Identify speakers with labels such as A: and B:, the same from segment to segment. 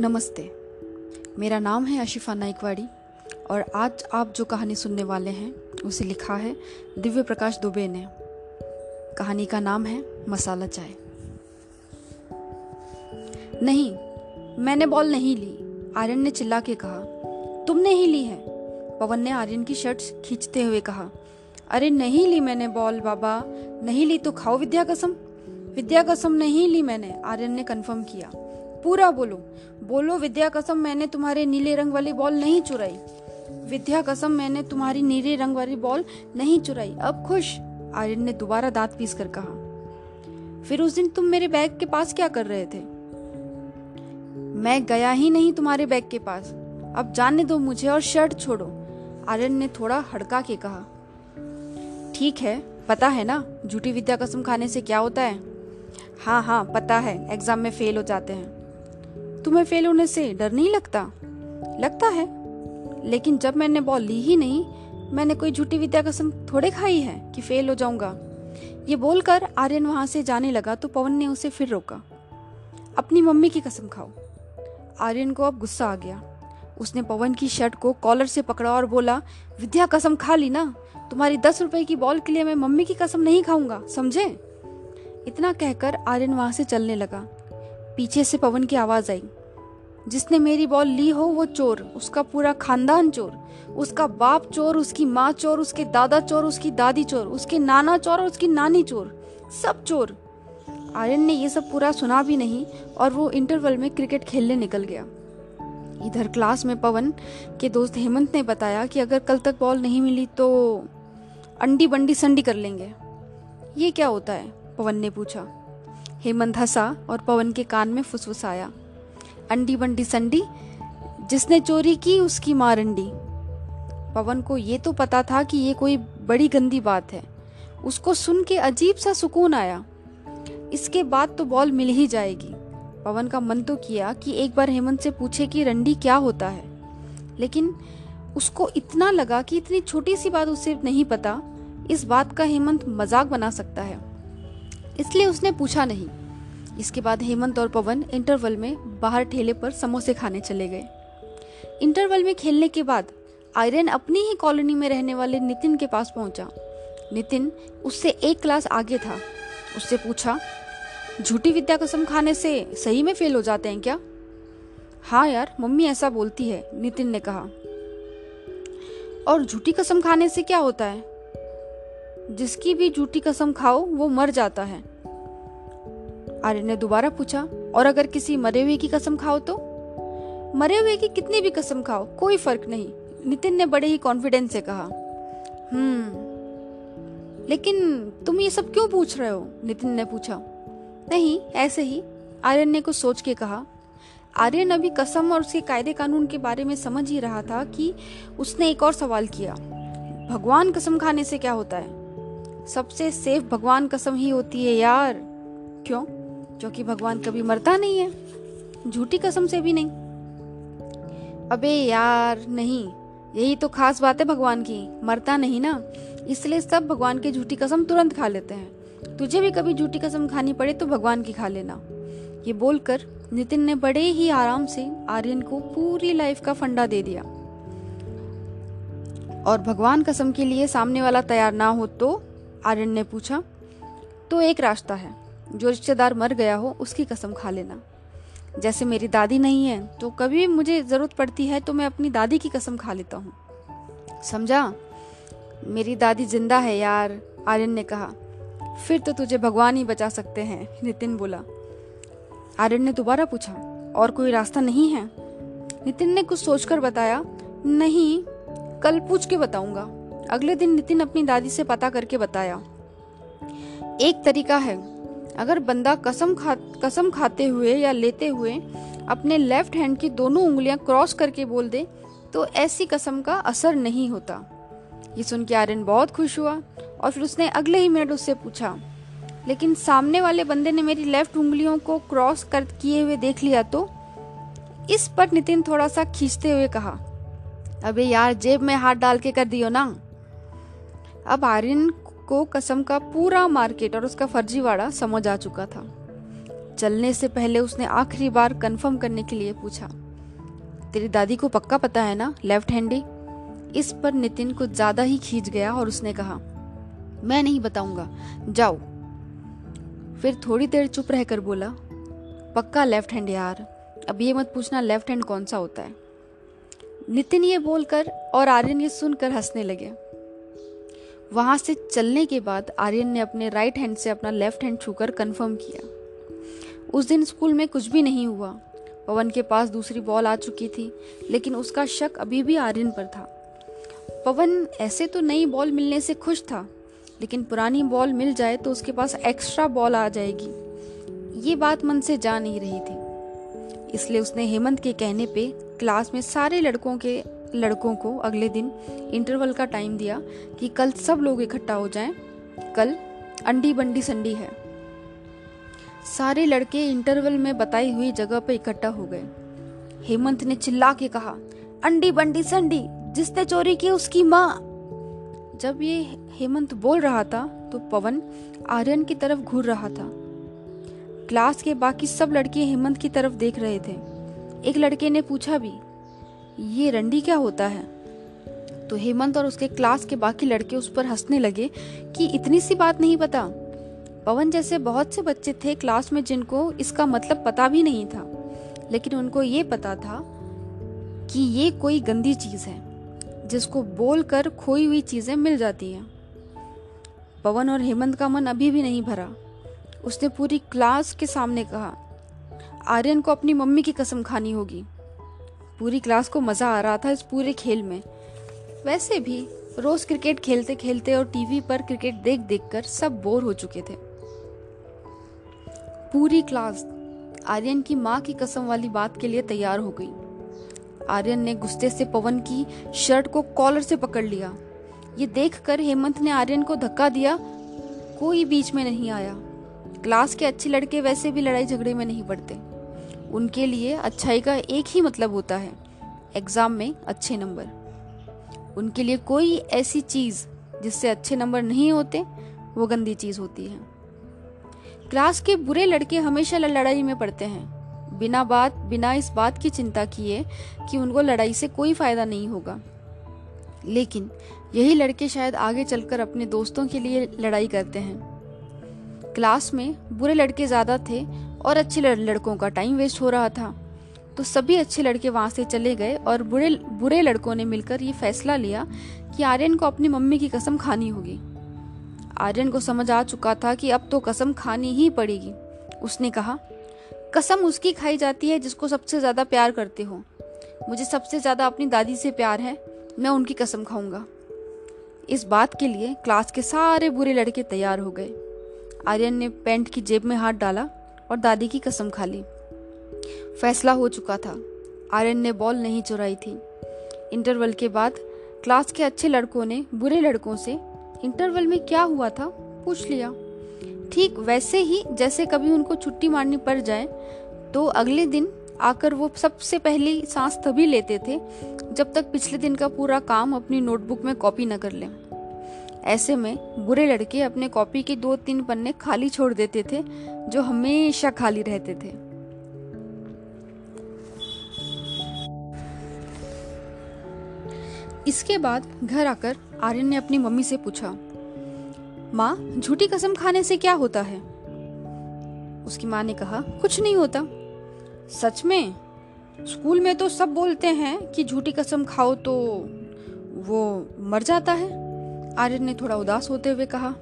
A: नमस्ते। मेरा नाम है आशिफा नाइकवाड़ी और आज आप जो कहानी सुनने वाले हैं, उसे लिखा है दिव्य प्रकाश दुबे ने। कहानी का नाम है मसाला चाय। नहीं, मैंने बॉल नहीं ली, आर्यन ने चिल्ला के कहा। तुमने ही ली है, पवन ने आर्यन की शर्ट खींचते हुए कहा। अरे नहीं ली मैंने बॉल बाबा, नहीं ली तो खाओ विद्या कसम। विद्या कसम नहीं ली मैंने, आर्यन ने कन्फर्म किया। पूरा बोलो। बोलो, विद्या कसम, मैंने तुम्हारे नीले रंग वाली बॉल नहीं चुराई। विद्या कसम, मैंने तुम्हारी नीले रंग वाली बॉल नहीं चुराई। अब खुश। आर्यन ने दोबारा दांत पीस कर कहा। फिर उस दिन तुम मेरे बैग के पास क्या कर रहे थे? मैं गया ही नहीं तुम्हारे बैग के पास। अब जानने दो मुझे और शर्ट छोड़ो। आर्यन ने थोड़ा हड़का के कहा। ठीक है, पता है ना, झूठी विद्या कसम खाने से क्या होता है? हाँ हाँ पता है। एग्ज़ाम में फेल हो जाते हैं। तुम्हें फेल होने से डर नहीं लगता? लगता है। लेकिन जब मैंने बॉल ली ही नहीं, मैंने कोई झूठी विद्या कसम थोड़े खाई है कि फेल हो जाऊँगा। ये बोलकर आर्यन वहाँ से जाने लगा तो पवन ने उसे फिर रोका। अपनी मम्मी की कसम खाओ। आर्यन को अब गुस्सा आ गया। उसने पवन की शर्ट को कॉलर से पकड़ा और बोला, विद्या कसम खा ली ना? तुम्हारी दस रुपए की बॉल के लिए मैं मम्मी की कसम नहीं खाऊँगा, समझे? इतना कहकर आर्यन वहाँ से चलने लगा। पीछे से पवन की आवाज़ आई। जिसने मेरी बॉल ली हो वो चोर, उसका पूरा खानदान चोर, उसका बाप चोर, उसकी माँ चोर, उसके दादा चोर, उसकी दादी चोर, उसके नाना चोर और उसकी नानी चोर, सब चोर। आर्यन ने ये सब पूरा सुना भी नहीं और वो इंटरवल में क्रिकेट खेलने निकल गया। इधर क्लास में पवन के दोस्त हेमंत ने बताया कि अगर कल तक बॉल नहीं मिली तो अंडी बंडी संडी कर लेंगे। ये क्या होता है? पवन ने पूछा। हेमंत हंसा और पवन के कान में फुसफुसाया। अंडी बंडी संडी, जिसने चोरी की उसकी मार अंडी। पवन को ये तो पता था कि ये कोई बड़ी गंदी बात है। उसको सुन के अजीब सा सुकून आया। इसके बाद तो बॉल मिल ही जाएगी। पवन का मन तो किया कि एक बार हेमंत से पूछे कि रंडी क्या होता है। लेकिन उसको इतना लगा कि इतनी छोटी सी बात उसे नहीं पता, इस बात का हेमंत मज़ाक बना सकता है। इसलिए उसने पूछा नहीं। इसके बाद हेमंत और पवन इंटरवल में बाहर ठेले पर समोसे खाने चले गए। इंटरवल में खेलने के बाद आयरन अपनी ही कॉलोनी में रहने वाले नितिन के पास पहुँचा। नितिन उससे एक क्लास आगे था। उससे पूछा, झूठी विद्या कसम खाने से सही में फेल हो जाते हैं क्या? हाँ यार, मम्मी ऐसा बोलती है, नितिन ने कहा। और झूठी कसम खाने से क्या होता है? जिसकी भी झूठी कसम खाओ, वो मर जाता है। आर्य ने दोबारा पूछा, और अगर किसी मरे हुए की कसम खाओ तो? मरे हुए की कितनी भी कसम खाओ, कोई फ़र्क नहीं, नितिन ने बड़े ही कॉन्फिडेंस से कहा। हम्म लेकिन तुम ये सब क्यों पूछ रहे हो? नितिन ने पूछा। नहीं, ऐसे ही, आर्यन ने कुछ सोच के कहा। आर्यन अभी कसम और उसके कायदे कानून के बारे में समझ ही रहा था कि उसने एक और सवाल किया। भगवान कसम खाने से क्या होता है? सबसे सेफ़ भगवान कसम ही होती है यार। क्यों? क्योंकि भगवान कभी मरता नहीं है, झूठी कसम से भी नहीं। अबे यार, नहीं, यही तो खास बात है भगवान की, मरता नहीं ना, इसलिए सब भगवान की झूठी कसम तुरंत खा लेते हैं। तुझे भी कभी झूठी कसम खानी पड़े तो भगवान की खा लेना। ये बोलकर नितिन ने बड़े ही आराम से आर्यन को पूरी लाइफ का फंडा दे दिया। और भगवान कसम के लिए सामने वाला तैयार ना हो तो आर्यन ने पूछा तो एक रास्ता है। जो रिश्तेदार मर गया हो, उसकी कसम खा लेना। जैसे मेरी दादी नहीं है तो कभी मुझे ज़रूरत पड़ती है तो मैं अपनी दादी की कसम खा लेता हूँ। समझा? मेरी दादी ज़िंदा है यार, आर्यन ने कहा। फिर तो तुझे भगवान ही बचा सकते हैं, नितिन बोला। आर्यन ने दोबारा पूछा, और कोई रास्ता नहीं है? नितिन ने कुछ सोचकर बताया, नहीं, कल पूछ के बताऊँगा। अगले दिन नितिन अपनी दादी से पता करके बताया। एक तरीका है अगर बंदा कसम खा, कसम खाते हुए या लेते हुए अपने लेफ़्ट हैंड की दोनों उंगलियाँ क्रॉस करके बोल दे तो ऐसी कसम का असर नहीं होता। ये सुन के आर्यन बहुत खुश हुआ और फिर उसने अगले ही मिनट उससे पूछा, लेकिन सामने वाले बंदे ने मेरी लेफ़्ट उंगलियों को क्रॉस कर, किए हुए देख लिया तो? इस पर नितिन थोड़ा सा खींचते हुए कहा, अबे यार, जेब में हाथ डाल के कर दियो ना। अब आर्यन को कसम का पूरा मार्केट और उसका फर्जीवाड़ा समझ आ चुका था। चलने से पहले उसने आखिरी बार कंफर्म करने के लिए पूछा, तेरी दादी को पक्का पता है ना लेफ़्ट हैंडी इस पर नितिन कुछ ज़्यादा ही खींच गया और उसने कहा, मैं नहीं बताऊँगा, जाओ। फिर थोड़ी देर चुप रहकर बोला, पक्का लेफ़्ट हैंड यार, अब ये मत पूछना लेफ़्ट हैंड कौन सा होता है? नितिन ये बोलकर और आर्यन ये सुनकर हंसने लगे। वहाँ से चलने के बाद आर्यन ने अपने राइट हैंड से अपना लेफ़्ट हैंड छूकर कंफर्म किया। उस दिन स्कूल में कुछ भी नहीं हुआ। पवन के पास दूसरी बॉल आ चुकी थी, लेकिन उसका शक अभी भी आर्यन पर था। पवन ऐसे तो नई बॉल मिलने से खुश था, लेकिन पुरानी बॉल मिल जाए तो उसके पास एक्स्ट्रा बॉल आ जाएगी। ये बात मन से जा नहीं रही थी। इसलिए उसने हेमंत के कहने पे क्लास में सारे लड़कों के लड़कों को अगले दिन इंटरवल का टाइम दिया कि कल सब लोग इकट्ठा हो जाएँ। कल अंडी बंडी संडी है। सारे लड़के इंटरवल में बताई हुई जगह पर इकट्ठा हो गए। हेमंत ने चिल्ला के कहा, अंडी बंडी संडी, जिसने चोरी की उसकी माँ। जब ये हेमंत बोल रहा था तो पवन आर्यन की तरफ़ घूर रहा था। क्लास के बाकी सब लड़के हेमंत की तरफ़ देख रहे थे। एक लड़के ने पूछा भी ये रंडी क्या होता है? तो हेमंत और उसके क्लास के बाकी लड़के उस पर हंसने लगे कि इतनी सी बात नहीं पता। पवन जैसे बहुत से बच्चे थे क्लास में जिनको इसका मतलब पता भी नहीं था। लेकिन उनको ये पता था कि ये कोई गंदी चीज़ है, जिसको बोलकर खोई हुई चीज़ें मिल जाती हैं। पवन और हेमंत का मन अभी भी नहीं भरा। उसने पूरी क्लास के सामने कहा, आर्यन को अपनी मम्मी की कसम खानी होगी। पूरी क्लास को मज़ा आ रहा था इस पूरे खेल में। वैसे भी, रोज क्रिकेट खेलते खेलते और टीवी पर क्रिकेट देख देख कर सब बोर हो चुके थे। पूरी क्लास आर्यन की माँ की कसम वाली बात के लिए तैयार हो गई। आर्यन ने गुस्से से पवन की शर्ट को कॉलर से पकड़ लिया। ये देखकर हेमंत ने आर्यन को धक्का दिया। कोई बीच में नहीं आया। क्लास के अच्छे लड़के वैसे भी लड़ाई झगड़े में नहीं पड़ते। उनके लिए अच्छाई का एक ही मतलब होता है। एग्ज़ाम में अच्छे नंबर। उनके लिए कोई ऐसी चीज़ जिससे अच्छे नंबर नहीं होते, वो गंदी चीज़ होती है। क्लास के बुरे लड़के हमेशा लड़ाई में पड़ते हैं। बिना बात, बिना इस बात की चिंता किए कि उनको लड़ाई से कोई फ़ायदा नहीं होगा। लेकिन यही लड़के शायद आगे चलकर अपने दोस्तों के लिए लड़ाई करते हैं। क्लास में बुरे लड़के ज़्यादा थे और अच्छे लड़कों का टाइम वेस्ट हो रहा था। तो सभी अच्छे लड़के वहाँ से चले गए और बुरे बुरे लड़कों ने मिलकर ये फैसला लिया कि आर्यन को अपनी मम्मी की कसम खानी होगी। आर्यन को समझ आ चुका था कि अब तो कसम खानी ही पड़ेगी। उसने कहा, कसम उसकी खाई जाती है जिसको सबसे ज़्यादा प्यार करते हो। मुझे सबसे ज़्यादा अपनी दादी से प्यार है, मैं उनकी कसम खाऊँगा। इस बात के लिए क्लास के सारे बुरे लड़के तैयार हो गए। आर्यन ने पैंट की जेब में हाथ डाला और दादी की कसम खा ली। फैसला हो चुका था। आर्यन ने बॉल नहीं चुराई थी। इंटरवल के बाद क्लास के अच्छे लड़कों ने बुरे लड़कों से इंटरवल में क्या हुआ था पूछ लिया। ठीक वैसे ही जैसे कभी उनको छुट्टी मारनी पड़ जाए तो अगले दिन आकर वो सबसे पहली सांस तभी लेते थे जब तक पिछले दिन का पूरा काम अपनी नोटबुक में कॉपी न कर लें। ऐसे में बुरे लड़के अपने कॉपी के दो तीन पन्ने खाली छोड़ देते थे, जो हमेशा खाली रहते थे। इसके बाद घर आकर आर्यन ने अपनी मम्मी से पूछा, माँ, झूठी कसम खाने से क्या होता है? उसकी माँ ने कहा, कुछ नहीं होता। सच में, स्कूल में तो सब बोलते हैं कि झूठी कसम खाओ तो वो मर जाता है। आर्यन ने थोड़ा उदास होते हुए कहा,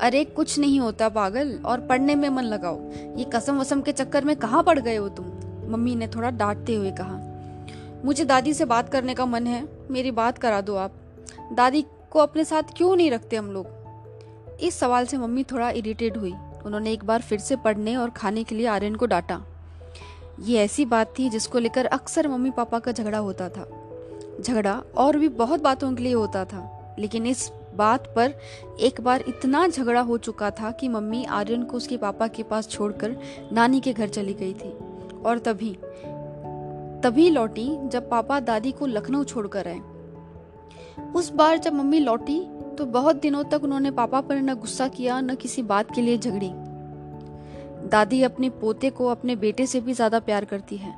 A: अरे, कुछ नहीं होता पागल, और पढ़ने में मन लगाओ। ये कसम वसम के चक्कर में कहाँ पड़ गए हो तुम? मम्मी ने थोड़ा डांटते हुए कहा, मुझे दादी से बात करने का मन है, मेरी बात करा दो आप। दादी को अपने साथ क्यों नहीं रखते हम लोग? इस सवाल से मम्मी थोड़ा इरिटेट हुई। उन्होंने एक बार फिर से पढ़ने और खाने के लिए आर्यन को डांटा। ये ऐसी बात थी जिसको लेकर अक्सर मम्मी पापा का झगड़ा होता था। झगड़ा और भी बहुत बातों के लिए होता था। लेकिन इस बात पर एक बार इतना झगड़ा हो चुका था कि मम्मी आर्यन को उसके पापा के पास छोड़कर नानी के घर चली गई थी। और तभी तभी लौटी जब पापा दादी को लखनऊ छोड़कर आए। उस बार जब मम्मी लौटी तो बहुत दिनों तक उन्होंने पापा पर न गुस्सा किया, न किसी बात के लिए झगड़ी। दादी अपने पोते को अपने बेटे से भी ज़्यादा प्यार करती है।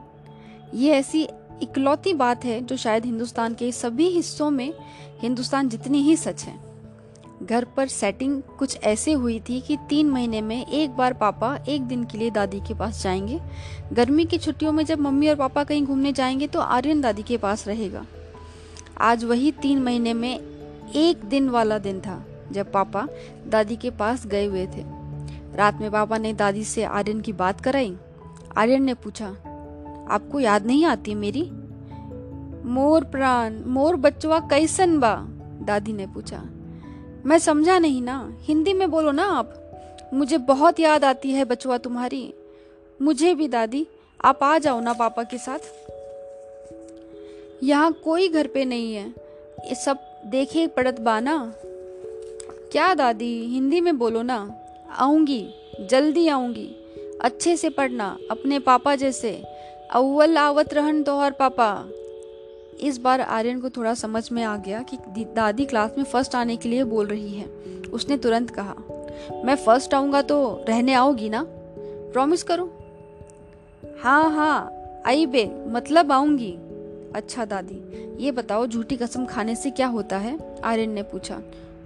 A: ये ऐसी इकलौती बात है जो शायद हिंदुस्तान के सभी हिस्सों में हिंदुस्तान जितनी ही सच है। घर पर सेटिंग कुछ ऐसे हुई थी कि तीन महीने में एक बार पापा एक दिन के लिए दादी के पास जाएँगे। गर्मी की छुट्टियों में जब मम्मी और पापा कहीं घूमने जाएँगे तो आर्यन दादी के पास रहेगा। आज वही तीन महीने में एक दिन वाला दिन था जब पापा दादी के पास गए हुए थे। रात में पापा ने दादी से आर्यन की बात कराई। आर्यन ने पूछा आपको याद नहीं आती मेरी? मोर प्राण, मोर बचवा कैसन बा? दादी ने पूछा। मैं समझा नहीं ना। हिंदी में बोलो ना आप। मुझे बहुत याद आती है बचवा तुम्हारी। मुझे भी, दादी। आप आ जाओ ना पापा के साथ। यहाँ कोई घर पे नहीं है। ये सब देखे पड़त बाना क्या दादी, हिंदी में बोलो ना। आऊँगी, जल्दी आऊँगी। अच्छे से पढ़ना, अपने पापा जैसे। अव्वल आवत रहन तोहर पापा। इस बार आर्यन को थोड़ा समझ में आ गया कि दादी क्लास में फ़र्स्ट आने के लिए बोल रही है। उसने तुरंत कहा, मैं फ़र्स्ट आऊँगा तो रहने आओगी ना? प्रॉमिस करो? हाँ हाँ आई बे मतलब आऊँगी। अच्छा दादी, ये बताओ झूठी कसम खाने से क्या होता है? आर्यन ने पूछा।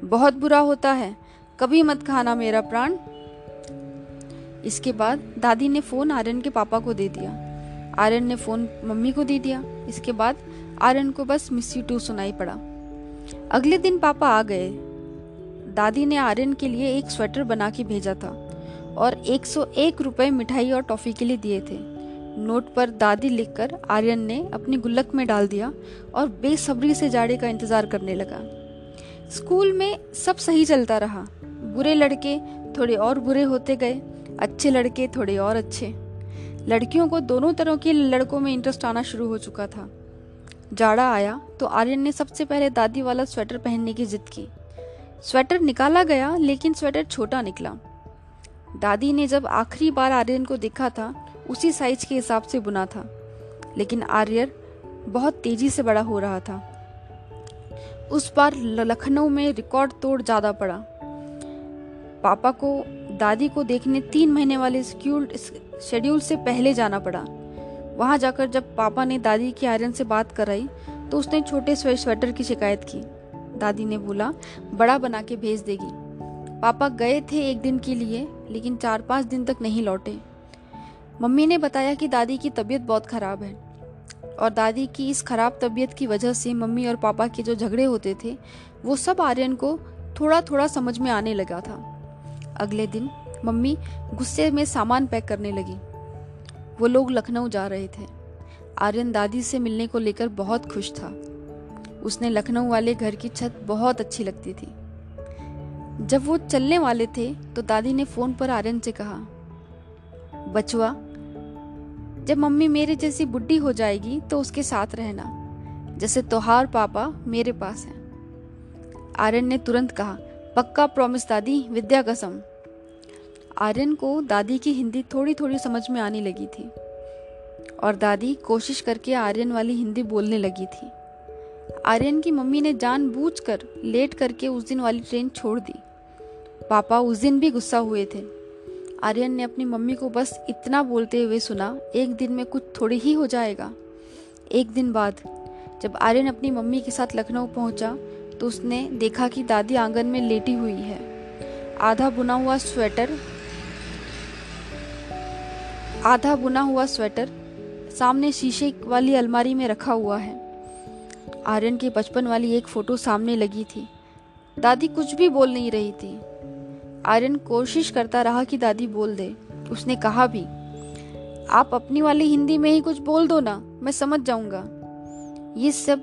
A: बहुत बुरा होता है। कभी मत खाना मेरा प्राण। इसके बाद दादी ने फ़ोन आर्यन के पापा को दे दिया। आर्यन ने फ़ोन मम्मी को दे दिया। इसके बाद आर्यन को बस मिस यू टू सुनाई पड़ा। अगले दिन पापा आ गए। दादी ने आर्यन के लिए एक स्वेटर बना के भेजा था और 101 रुपए मिठाई और टॉफी के लिए दिए थे। नोट पर दादी लिखकर आर्यन ने अपनी गुल्लक में डाल दिया और बेसब्री से जाड़े का इंतज़ार करने लगा। स्कूल में सब सही चलता रहा। बुरे लड़के थोड़े और बुरे होते गए, अच्छे लड़के थोड़े और अच्छे। लड़कियों को दोनों तरह के लड़कों में इंटरेस्ट आना शुरू हो चुका था। जाड़ा आया तो आर्यन ने सबसे पहले दादी वाला स्वेटर पहनने की जिद की। स्वेटर निकाला गया, लेकिन स्वेटर छोटा निकला। दादी ने जब आखिरी बार आर्यन को देखा था, उसी साइज़ के हिसाब से बुना था। लेकिन आर्यन बहुत तेज़ी से बड़ा हो रहा था। उस बार लखनऊ में रिकॉर्ड तोड़ ज़्यादा पड़ा। पापा को दादी को देखने तीन महीने वाले शेड्यूल से पहले जाना पड़ा। वहाँ जाकर जब पापा ने दादी की आयरन से बात कराई तो उसने छोटे स्वेटर की शिकायत की। दादी ने बोला, बड़ा बना के भेज देगी। पापा गए थे एक दिन के लिए, लेकिन चार पाँच दिन तक नहीं लौटे। मम्मी ने बताया कि दादी की तबीयत बहुत ख़राब है, और दादी की इस खराब तबीयत की वजह से मम्मी और पापा के जो झगड़े होते थे, वो सब आर्यन को थोड़ा थोड़ा समझ में आने लगा था। अगले दिन मम्मी गुस्से में सामान पैक करने लगी। वो लोग लखनऊ जा रहे थे। आर्यन दादी से मिलने को लेकर बहुत खुश था। उसने लखनऊ वाले घर की छत बहुत अच्छी लगती थी। जब वो चलने वाले थे तो दादी ने फ़ोन पर आर्यन से कहा बचुआ जब मम्मी मेरे जैसी बुढ़ी हो जाएगी तो उसके साथ रहना। जैसे तोहार पापा मेरे पास हैं। आर्यन ने तुरंत कहा पक्का प्रॉमिस दादी, विद्या कसम। आर्यन को दादी की हिंदी थोड़ी थोड़ी समझ में आने लगी थी। और दादी कोशिश करके आर्यन वाली हिंदी बोलने लगी थी। आर्यन की मम्मी ने जानबूझकर लेट करके उस दिन वाली ट्रेन छोड़ दी। पापा उस दिन भी गुस्सा हुए थे। आर्यन ने अपनी मम्मी को बस इतना बोलते हुए सुना, एक दिन में कुछ थोड़ी ही हो जाएगा। एक दिन बाद, जब आर्यन अपनी मम्मी के साथ लखनऊ पहुँचा तो उसने देखा कि दादी आँगन में लेटी हुई है। आधा बुना हुआ स्वेटर आधा बुना हुआ स्वेटर सामने शीशे वाली अलमारी में रखा हुआ है। आर्यन के बचपन वाली एक फ़ोटो सामने लगी थी। दादी कुछ भी बोल नहीं रही थी। आर्यन कोशिश करता रहा कि दादी बोल दे। उसने कहा भी, आप अपनी वाली हिंदी में ही कुछ बोल दो ना, मैं समझ जाऊँगा। ये सब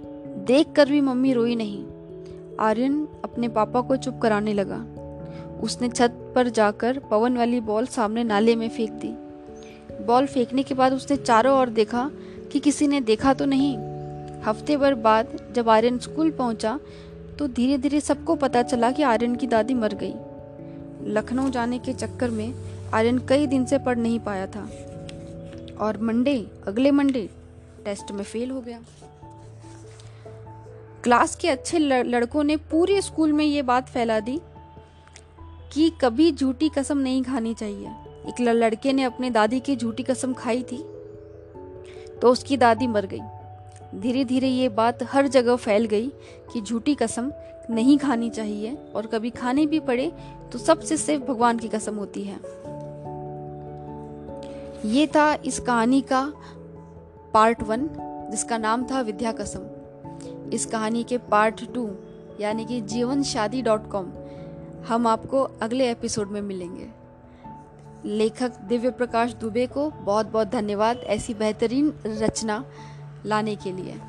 A: देख कर भी मम्मी रोई नहीं। आर्यन अपने पापा को चुप कराने लगा। उसने छत पर जाकर पवन वाली बॉल सामने नाले में फेंक दी। बॉल फेंकने के बाद उसने चारों ओर देखा कि किसी ने देखा तो नहीं। हफ़्ते भर बाद जब आर्यन स्कूल पहुँचा तो धीरे धीरे सबको पता चला कि आर्यन की दादी मर गई। लखनऊ जाने के चक्कर में आर्यन कई दिन से पढ़ नहीं पाया था। और मंडे, अगले मंडे, टेस्ट में फेल हो गया। क्लास के अच्छे लड़कों ने पूरे स्कूल में ये बात फैला दी कि कभी झूठी कसम नहीं खानी चाहिए। एक लड़के ने अपने दादी की झूठी कसम खाई थी तो उसकी दादी मर गई। धीरे धीरे ये बात हर जगह फैल गई कि झूठी कसम नहीं खानी चाहिए और कभी खाने भी पड़े तो सबसे सिर्फ़ भगवान की कसम होती है। ये था इस कहानी का पार्ट वन, जिसका नाम था विद्या कसम। इस कहानी के पार्ट टू, यानी कि जीवन शादी डॉट कॉम, हम आपको अगले एपिसोड में मिलेंगे। लेखक दिव्य प्रकाश दुबे को बहुत बहुत धन्यवाद ऐसी बेहतरीन रचना लाने के लिए।